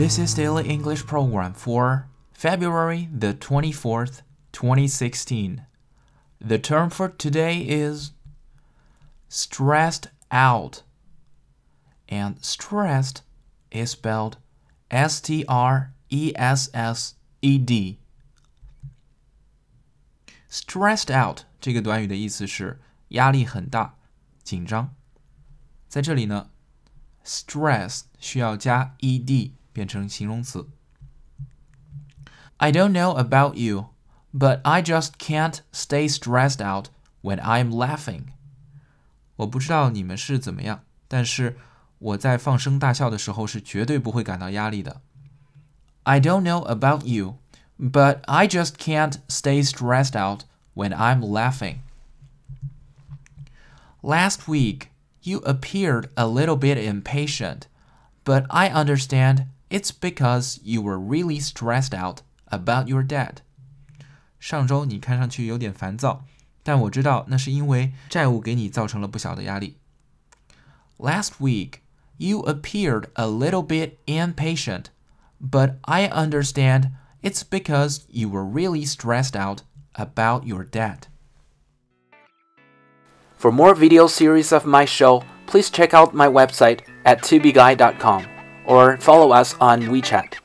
This is Daily English Program for February the 24th, 2016. The term for today is stressed out. And stressed is spelled S T R E S S E D. Stressed out 这个短语的意思是压力很大、紧张。在这里呢，stress 需要加 ed 变成形容词。I don't know about you, but I just can't stay stressed out when I'm laughing. 我不知道你们是怎么样，但是我在放声大笑的时候是绝对不会感到压力的。I don't know about you, but I just can't stay stressed out when I'm laughing. Last week, you appeared a little bit impatient, but I understand it's because you were really stressed out about your debt. 上周你看上去有点烦躁，但我知道那是因为债务给你造成了不小的压力。Last week, you appeared a little bit impatient, but I understand it's because you were really stressed out about your debt. For more video series of my show, please check out my website at tubeguy.com or follow us on WeChat.